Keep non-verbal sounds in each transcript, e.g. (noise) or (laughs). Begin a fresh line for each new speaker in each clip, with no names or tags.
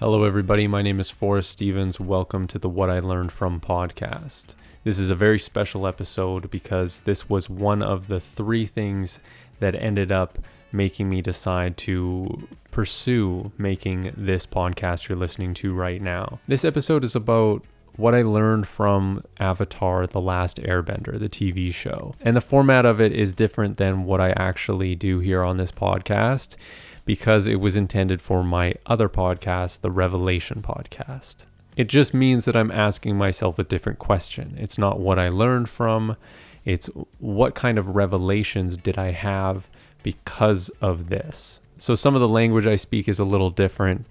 Hello, everybody. My name is Forrest Stevens. Welcome to the What I Learned From podcast. This is a very special episode because this was one of the three things that ended up making me decide to pursue making this podcast you're listening to right now. This episode is about what I learned from Avatar The Last Airbender, the TV show. And the format of it is different than what I actually do here on this podcast because it was intended for my other podcast, the Revelation podcast. It just means that I'm asking myself a different question. It's not what I learned from, it's what kind of revelations did I have because of this. So some of the language I speak is a little different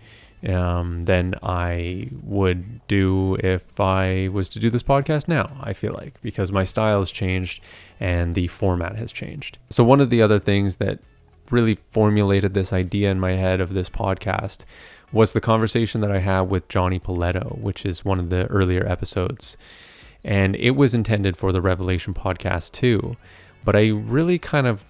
um, than I would do if I was to do this podcast now, I feel like, because my style has changed and the format has changed. So, one of the other things that really formulated this idea in my head of this podcast was the conversation that I had with Johnny Paletto, which is one of the earlier episodes. And it was intended for the Revelation podcast too. But I really kind of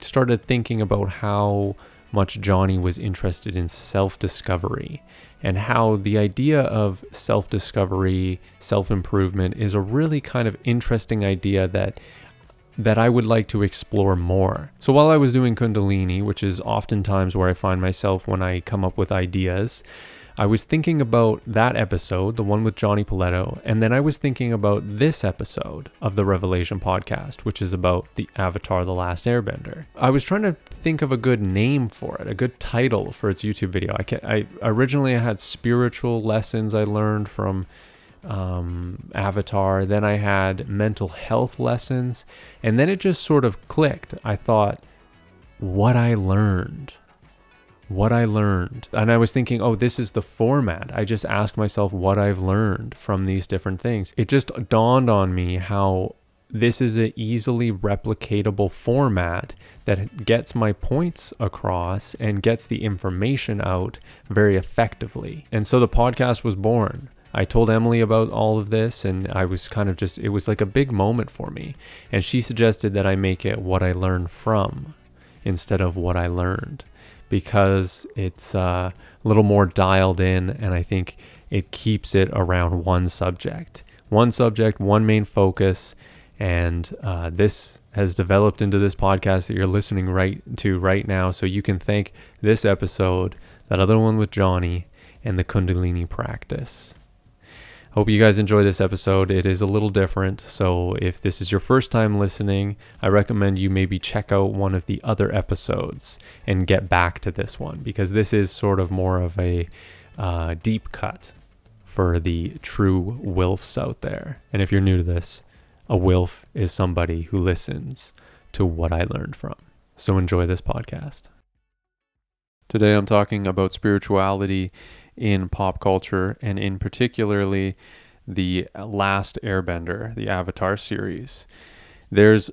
started thinking about how much Johnny was interested in self discovery and how the idea of self discovery, self improvement is a really kind of interesting idea that that I would like to explore more. So while I was doing Kundalini, which is oftentimes where I find myself when I come up with ideas, I was thinking about that episode, the one with Johnny Paletto, and then I was thinking about this episode of the Revelation podcast, which is about the Avatar The Last Airbender. I was trying to think of a good name for it, a good title for its YouTube video. I, I originally I had spiritual lessons I learned from um, Avatar. Then I had mental health lessons. And then it just sort of clicked. I thought, what I learned. What I learned. And I was thinking, oh, this is the format. I just ask myself what I've learned from these different things. It just dawned on me how this is an easily replicatable format that gets my points across and gets the information out very effectively. And so the podcast was born. I told Emily about all of this, and I was kind of just, it was like a big moment for me. And she suggested that I make it what I learned from instead of what I learned because it's uh, a little more dialed in, and I think it keeps it around one subject. One subject, one main focus, and uh, this has developed into this podcast that you're listening right to right now. So you can thank this episode, that other one with Johnny, and the Kundalini practice. Hope you guys enjoy this episode. It is a little different. So, if this is your first time listening, I recommend you maybe check out one of the other episodes and get back to this one because this is sort of more of a uh, deep cut for the true WILFs out there. And if you're new to this, a WILF is somebody who listens to what I learned from. So, enjoy this podcast. Today, I'm talking about spirituality in pop culture and in particularly the last airbender the avatar series there's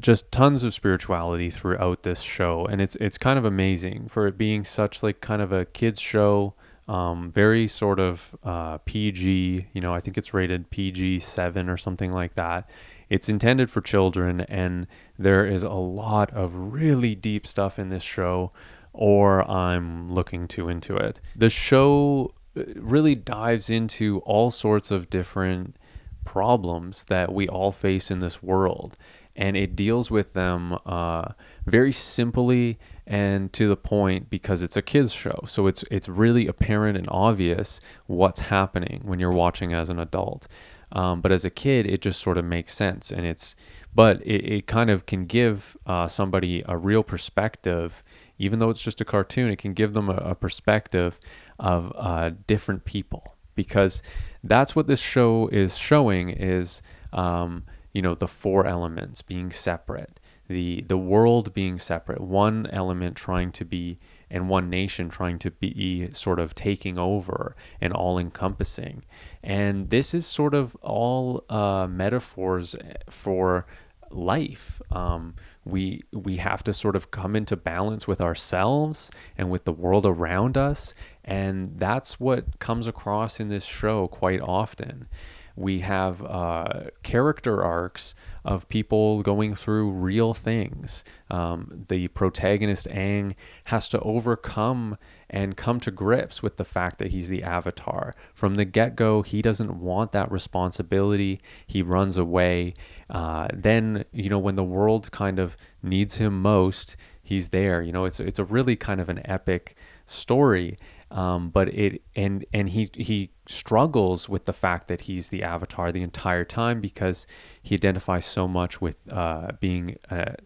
just tons of spirituality throughout this show and it's it's kind of amazing for it being such like kind of a kids show um, very sort of uh, PG, you know, I think it's rated PG 7 or something like that. It's intended for children, and there is a lot of really deep stuff in this show or I'm looking too into it. The show uh, really dives into all sorts of different problems that we all face in this world and it deals with them uh, very simply and to the point because it's a kids show so it's it's really apparent and obvious what's happening when you're watching as an adult um, but as a kid it just sort of makes sense and it's but it, it kind of can give uh, somebody a real perspective even though it's just a cartoon, it can give them a, a perspective of uh, different people because that's what this show is showing is um, you know the four elements being separate the the world being separate one element trying to be and one nation trying to be sort of taking over and all encompassing and this is sort of all uh, metaphors for life. Um, we we have to sort of come into balance with ourselves and with the world around us, and that's what comes across in this show quite often. We have uh, character arcs of people going through real things. Um, the protagonist, Aang, has to overcome and come to grips with the fact that he's the avatar. From the get go, he doesn't want that responsibility. He runs away. Uh, then, you know, when the world kind of needs him most, he's there. You know, it's, it's a really kind of an epic story. Um, but it and and he he struggles with the fact that he's the avatar the entire time because he identifies so much with uh, being a,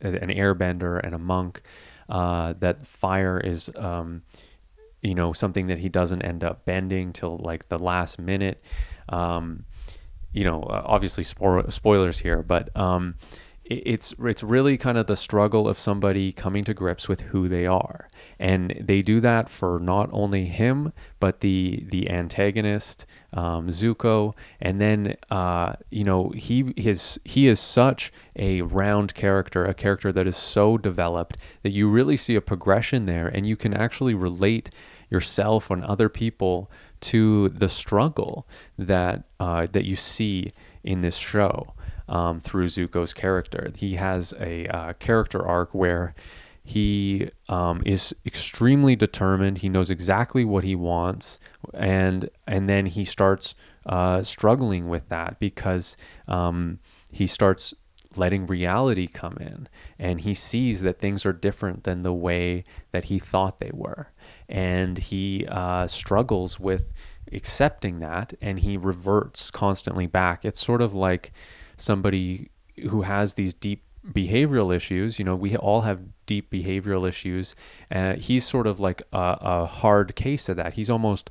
an airbender and a monk uh, that fire is um, you know something that he doesn't end up bending till like the last minute. Um, you know obviously spo- spoilers here but um, it's it's really kind of the struggle of somebody coming to grips with who they are. And they do that for not only him but the the antagonist um, Zuko. And then uh, you know he his he is such a round character a character that is so developed that you really see a progression there and you can actually relate yourself and other people to the struggle that uh, that you see in this show um, through Zuko's character. He has a uh, character arc where he um, is extremely determined. He knows exactly what he wants, and and then he starts uh, struggling with that because um, he starts letting reality come in, and he sees that things are different than the way that he thought they were, and he uh, struggles with accepting that, and he reverts constantly back. It's sort of like somebody who has these deep behavioral issues. You know, we all have deep behavioral issues. Uh, he's sort of like a, a, hard case of that. He's almost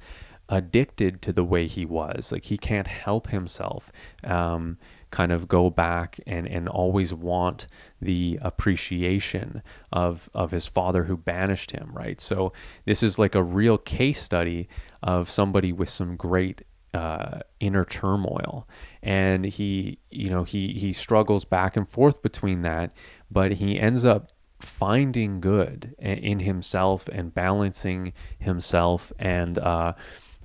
addicted to the way he was. Like he can't help himself. Um, kind of go back and, and always want the appreciation of of his father who banished him, right? So this is like a real case study of somebody with some great uh, inner turmoil, and he, you know, he he struggles back and forth between that, but he ends up finding good in himself and balancing himself and uh,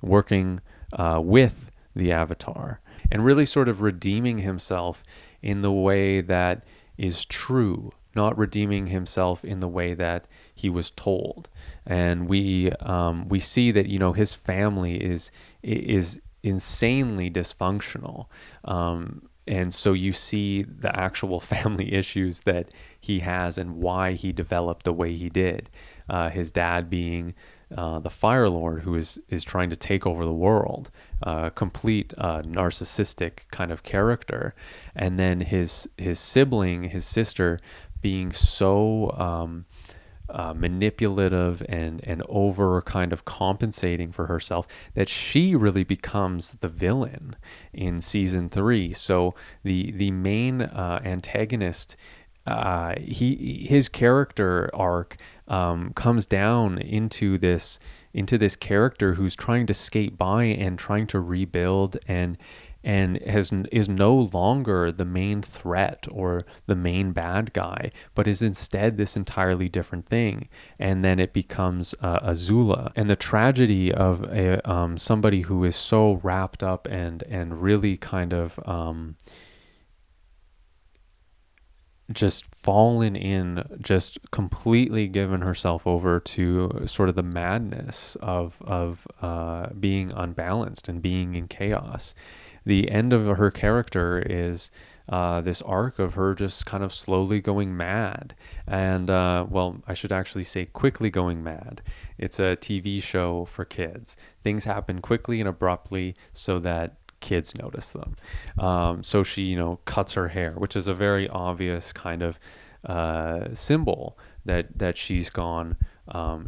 working uh, with the avatar and really sort of redeeming himself in the way that is true not redeeming himself in the way that he was told. And we um, we see that you know his family is is insanely dysfunctional. Um, and so you see the actual (laughs) family issues that he has and why he developed the way he did. Uh, his dad being uh, the Fire Lord who is is trying to take over the world, uh, complete uh, narcissistic kind of character, and then his his sibling, his sister, being so um, uh, manipulative and and over kind of compensating for herself that she really becomes the villain in season three. So the the main uh, antagonist. Uh, he his character arc um, comes down into this into this character who's trying to skate by and trying to rebuild and and has is no longer the main threat or the main bad guy, but is instead this entirely different thing. And then it becomes uh, Azula. And the tragedy of a, um, somebody who is so wrapped up and and really kind of um, just fallen in, just completely given herself over to sort of the madness of of uh, being unbalanced and being in chaos the end of her character is uh, this arc of her just kind of slowly going mad. And, uh, well, I should actually say quickly going mad. It's a TV show for kids. Things happen quickly and abruptly so that kids notice them. Um, so she, you know, cuts her hair, which is a very obvious kind of uh, symbol that, that she's gone. Um,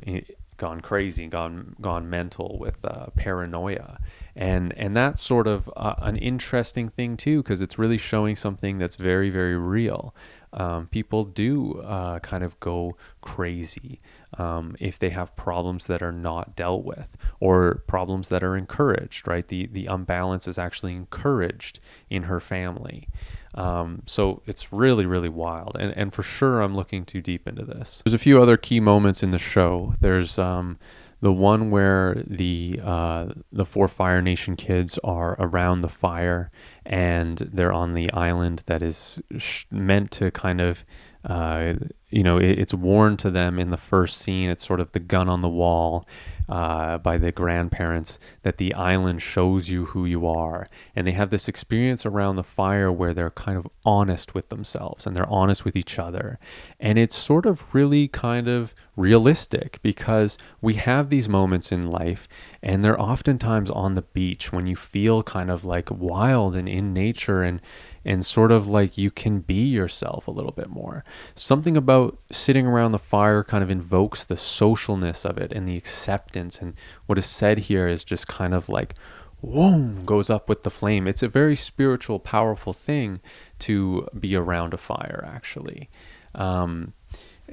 gone crazy, gone gone mental with uh, paranoia, and and that's sort of uh, an interesting thing too because it's really showing something that's very very real. Um, people do uh, kind of go crazy um, if they have problems that are not dealt with or problems that are encouraged. Right, the the unbalance is actually encouraged in her family. Um, so it's really, really wild. And, and for sure, I'm looking too deep into this. There's a few other key moments in the show. There's um, The one where the uh, the four Fire Nation kids are around the fire and they're on the island that is sh- meant to kind of uh, you know, it, it's worn to them in the first scene. It's sort of the gun on the wall uh, by the grandparents that the island shows you who you are. And they have this experience around the fire where they're kind of honest with themselves and they're honest with each other. And it's sort of really kind of realistic because we have these moments in life and they're oftentimes on the beach when you feel kind of like wild and in nature and and sort of like you can be yourself a little bit more. Something about sitting around the fire kind of invokes the socialness of it and the acceptance. And what is said here is just kind of like, whoom, goes up with the flame. It's a very spiritual, powerful thing to be around a fire, actually. Um,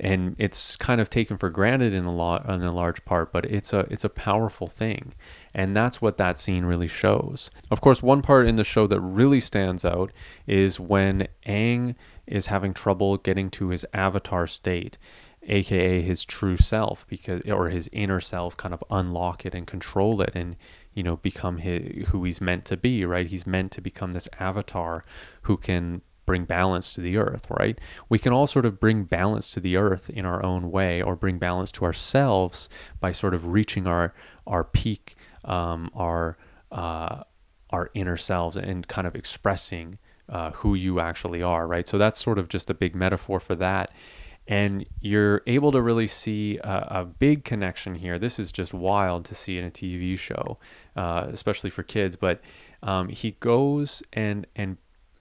and it's kind of taken for granted in a lot in a large part but it's a it's a powerful thing. And that's what that scene really shows. Of course one part in the show that really stands out is when Aang is having trouble getting to his avatar state aka his true self because or his inner self kind of unlock it and control it and you know become his, who he's meant to be right? He's meant to become this avatar who can bring balance to the earth, right? We can all sort of bring balance to the earth in our own way or bring balance to ourselves by sort of reaching our our peak, um, our uh, our inner selves and kind of expressing uh, who you actually are, right? So that's sort of just a big metaphor for that. And you're able to really see a, a big connection here. This is just wild to see in a TV show, uh, especially for kids. But um, he goes and and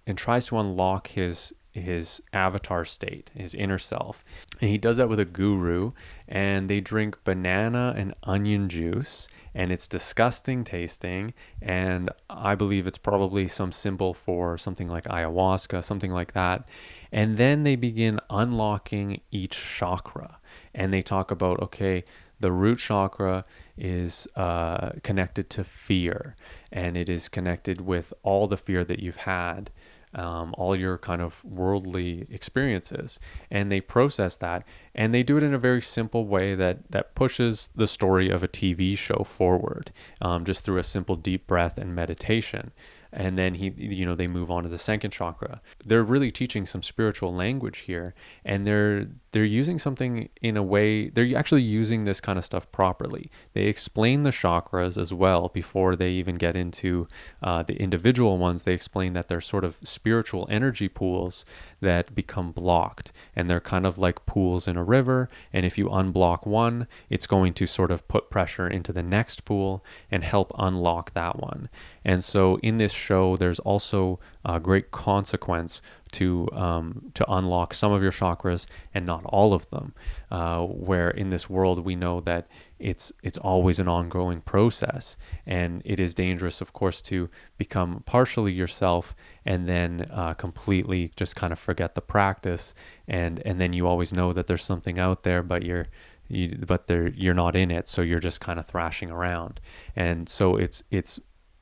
and tries to unlock his his avatar state, his inner self. And he does that with a guru, and they drink banana and onion juice, and it's disgusting tasting. And I believe it's probably some symbol for something like ayahuasca, something like that. And then they begin unlocking each chakra, and they talk about okay, the root chakra is uh, connected to fear, and it is connected with all the fear that you've had um, all your kind of worldly experiences. And they process that and they do it in a very simple way that that pushes the story of a tv show forward um, just through a simple deep breath and meditation. And then he you know they move on to the second chakra. They're really teaching some spiritual language here and they're they're using something in a way they're actually using this kind of stuff properly. They explain the chakras as well before they even get into uh, the individual ones. They explain that they're sort of spiritual energy pools that become blocked and they're kind of like pools in a river and if you unblock one it's going to sort of put pressure into the next pool and help unlock that one. And so in this show, there's also a great consequence to um, to unlock some of your chakras and not all of them. Uh, where in this world we know that it's it's always an ongoing process, and it is dangerous, of course, to become partially yourself and then uh, completely just kind of forget the practice, and and then you always know that there's something out there, but you're you, but you're not in it, so you're just kind of thrashing around, and so it's it's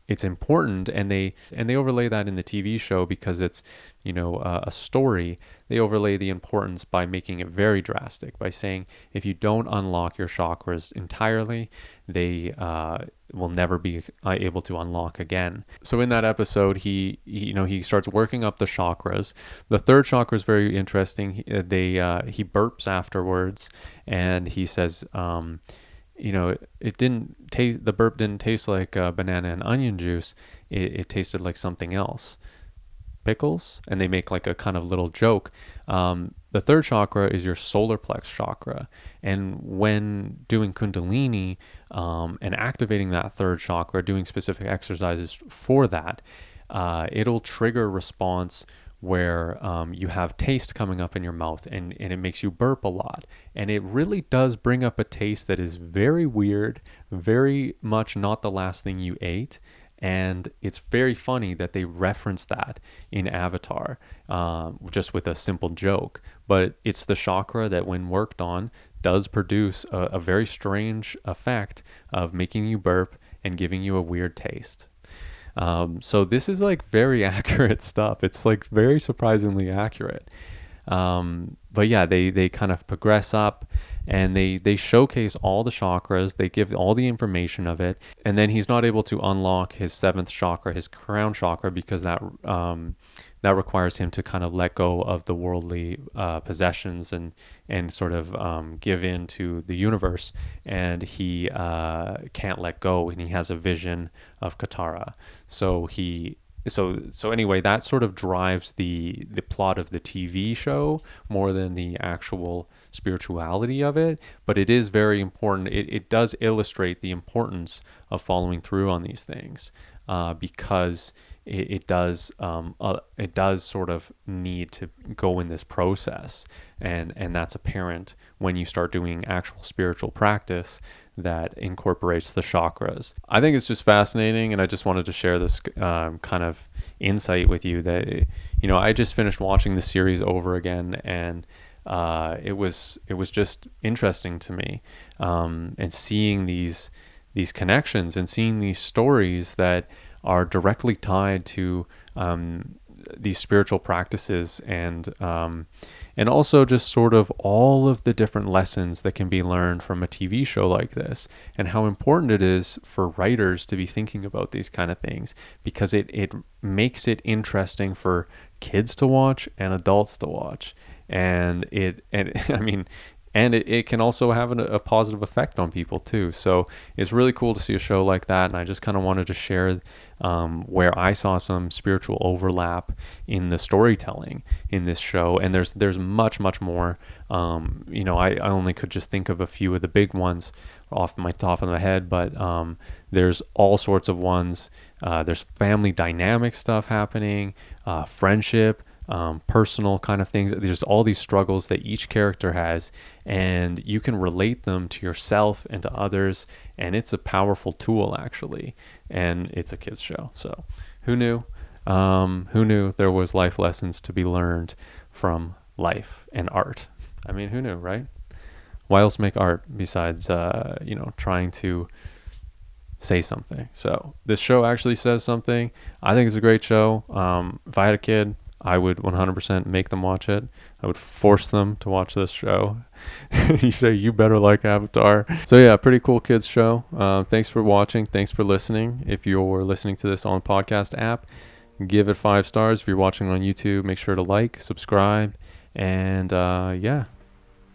it's important and they and they overlay that in the TV show because it's you know uh, a story. They overlay the importance by making it very drastic by saying if you don't unlock your chakras entirely they uh, will never be uh, able to unlock again. So in that episode he, he, you know he starts working up the chakras. The third chakra is very interesting. He, uh, they uh, he burps afterwards and he says um, you know, it, didn't taste, the burp didn't taste like uh, banana and onion juice. It, it, tasted like something else. Pickles? And they make like a kind of little joke. Um, the third chakra is your solar plex chakra. And when doing Kundalini um, and activating that third chakra, doing specific exercises for that, uh, it'll trigger response where um, you have taste coming up in your mouth and, and it makes you burp a lot. And it really does bring up a taste that is very weird, very much not the last thing you ate. And it's very funny that they reference that in Avatar um, just with a simple joke. But it's the chakra that, when worked on, does produce a, a very strange effect of making you burp and giving you a weird taste. Um, so this is like very (laughs) accurate stuff. It's like very surprisingly accurate. Um, but yeah, they they kind of progress up and they they showcase all the chakras they give all the information of it and then he's not able to unlock his seventh chakra his crown chakra because that um, that requires him to kind of let go of the worldly uh, possessions and and sort of um, give in to the universe. And he uh, can't let go and he has a vision of Katara. So he so so anyway that sort of drives the the plot of the TV show more than the actual spirituality of it. But it is very important. It, it does illustrate the importance of following through on these things uh, because it, it does um, uh, it does sort of need to go in this process and and that's apparent when you start doing actual spiritual practice that incorporates the chakras. I think it's just fascinating, and I just wanted to share this um, kind of insight with you that you know I just finished watching the series over again, and uh, it was it was just interesting to me, um, and seeing these these connections and seeing these stories that are directly tied to um, these spiritual practices and um, and also just sort of all of the different lessons that can be learned from a TV show like this and how important it is for writers to be thinking about these kind of things because it it makes it interesting for kids to watch and adults to watch. And it and (laughs) I mean and it, it can also have an, a positive effect on people too. So it's really cool to see a show like that, and I just kind of wanted to share um, where I saw some spiritual overlap in the storytelling in this show, and there's there's much much more. Um, you know, I, I only could just think of a few of the big ones off my top of my head, but um, there's all sorts of ones. Uh, there's family dynamic stuff happening, uh, friendship um, personal kind of things. There's all these struggles that each character has, and you can relate them to yourself and to others. And it's a powerful tool, actually. And it's a kids' show. So, who knew? Um, who knew there was life lessons to be learned from life and art? I mean, who knew, right? Why else make art besides, uh, you know, trying to say something? So this show actually says something. I think it's a great show. Um, if I had a kid, I would 100% make them watch it. I would force them to watch this show. (laughs) you say you better like Avatar. So yeah, pretty cool kids show. Uh, thanks for watching. Thanks for listening. If you're listening to this on podcast app, give it five stars. If you're watching on YouTube, make sure to like, subscribe, and uh, yeah.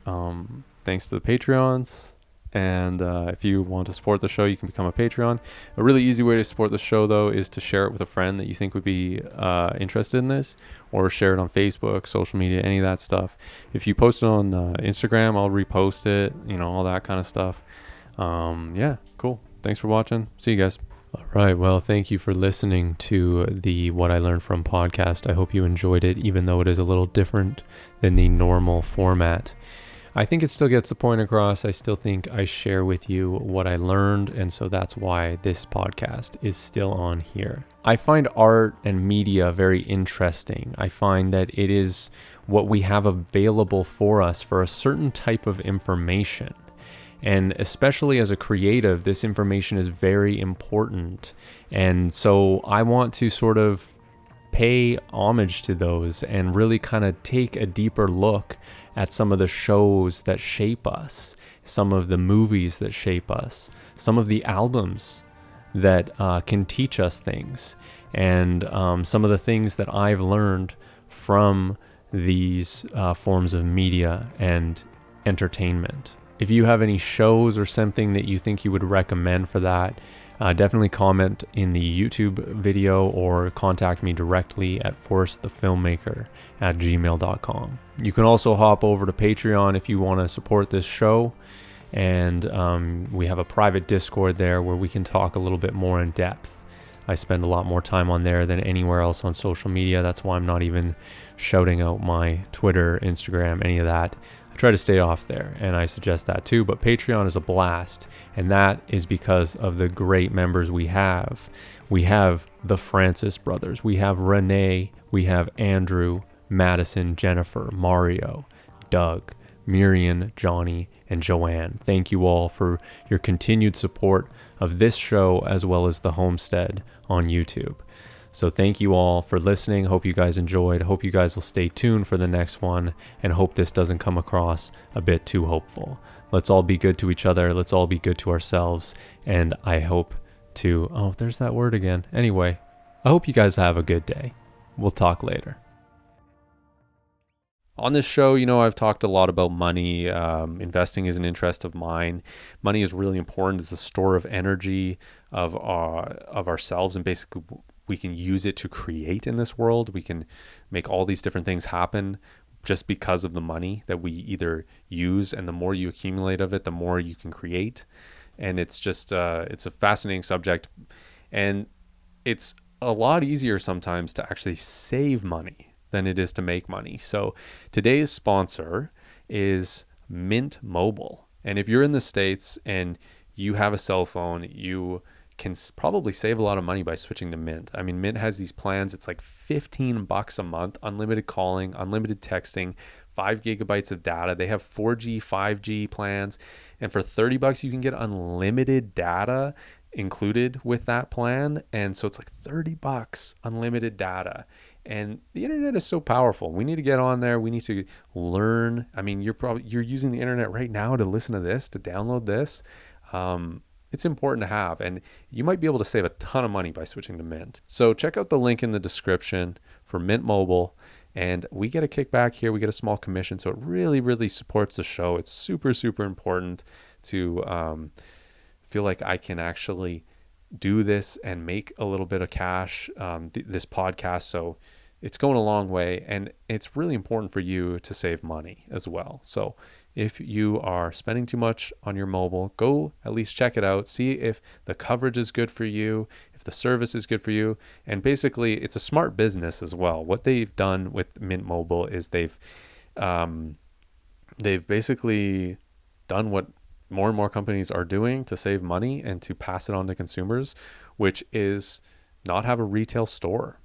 Um, thanks to the Patreons. And uh, if you want to support the show, you can become a Patreon. A really easy way to support the show, though, is to share it with a friend that you think would be uh, interested in this, or share it on Facebook, social media, any of that stuff. If you post it on uh, Instagram, I'll repost it, you know, all that kind of stuff. Um, yeah, cool. Thanks for watching. See you guys. All right. Well, thank you for listening to the What I Learned From podcast. I hope you enjoyed it, even though it is a little different than the normal format. I think it still gets the point across. I still think I share with you what I learned, and so that's why this podcast is still on here. I find art and media very interesting. I find that it is what we have available for us for a certain type of information. And especially as a creative, this information is very important. And so I want to sort of pay homage to those and really kind of take a deeper look at some of the shows that shape us, some of the movies that shape us, some of the albums that uh, can teach us things, and um, some of the things that I've learned from these uh, forms of media and entertainment. If you have any shows or something that you think you would recommend for that, uh, definitely comment in the YouTube video or contact me directly at forrestthefilmmaker at gmail.com. You can also hop over to Patreon if you want to support this show. And um, we have a private Discord there where we can talk a little bit more in depth. I spend a lot more time on there than anywhere else on social media. That's why I'm not even shouting out my Twitter, Instagram, any of that try to stay off there and i suggest that too but patreon is a blast and that is because of the great members we have. We have the francis brothers. We have renee. We have andrew madison jennifer mario doug miriam johnny and joanne. Thank you all for your continued support of this show as well as the homestead on youtube So thank you all for listening. Hope you guys enjoyed. Hope you guys will stay tuned for the next one and hope this doesn't come across a bit too hopeful. Let's all be good to each other. Let's all be good to ourselves. And I hope to, oh, there's that word again. Anyway, I hope you guys have a good day. We'll talk later. On this show, you know, I've talked a lot about money. Um, investing is an interest of mine. Money is really important. It's a store of energy of our, of ourselves, and basically, we can use it to create in this world. We can make all these different things happen just because of the money that we either use, and the more you accumulate of it, the more you can create. And it's just uh, it's a fascinating subject, and it's a lot easier sometimes to actually save money than it is to make money. So today's sponsor is Mint Mobile. And if you're in the States and you have a cell phone, you can probably save a lot of money by switching to Mint. I mean, Mint has these plans. It's like 15 bucks a month, unlimited calling, unlimited texting, five gigabytes of data. They have 4G, 5G plans. And for 30 bucks, you can get unlimited data included with that plan. And so it's like 30 bucks, unlimited data. And the internet is so powerful. We need to get on there. We need to learn. I mean, you're probably you're using the internet right now to listen to this, to download this. Um, it's important to have, and you might be able to save a ton of money by switching to Mint. So check out the link in the description for Mint Mobile, and we get a kickback here. We get a small commission, so it really, really supports the show. It's super, super important to um, feel like I can actually do this and make a little bit of cash. Um, th- this podcast, so it's going a long way, and it's really important for you to save money as well. So if you are spending too much on your mobile, go at least check it out. See if the coverage is good for you, if the service is good for you. And basically, it's a smart business as well. What they've done with Mint Mobile is they've um, they've basically done what more and more companies are doing to save money and to pass it on to consumers, which is not have a retail store.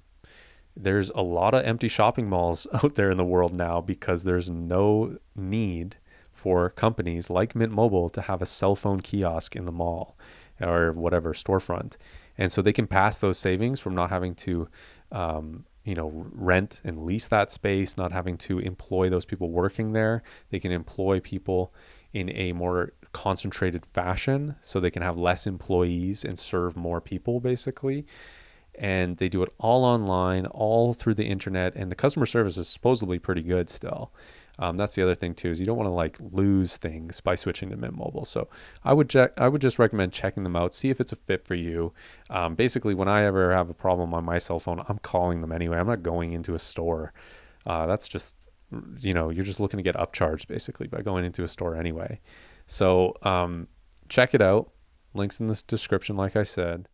There's a lot of empty shopping malls (laughs) out there in the world now because there's no need for companies like Mint Mobile to have a cell phone kiosk in the mall or whatever storefront. And so they can pass those savings from not having to, um, you know, rent and lease that space, not having to employ those people working there. They can employ people in a more concentrated fashion so they can have less employees and serve more people basically and they do it all online all through the internet and the customer service is supposedly pretty good still um, that's the other thing too is you don't want to like lose things by switching to Mint Mobile. So I would check. I would just recommend checking them out, see if it's a fit for you. Um, basically, when I ever have a problem on my cell phone, I'm calling them anyway. I'm not going into a store. Uh, that's just you know you're just looking to get upcharged basically by going into a store anyway. So um, check it out. Links in the description, like I said.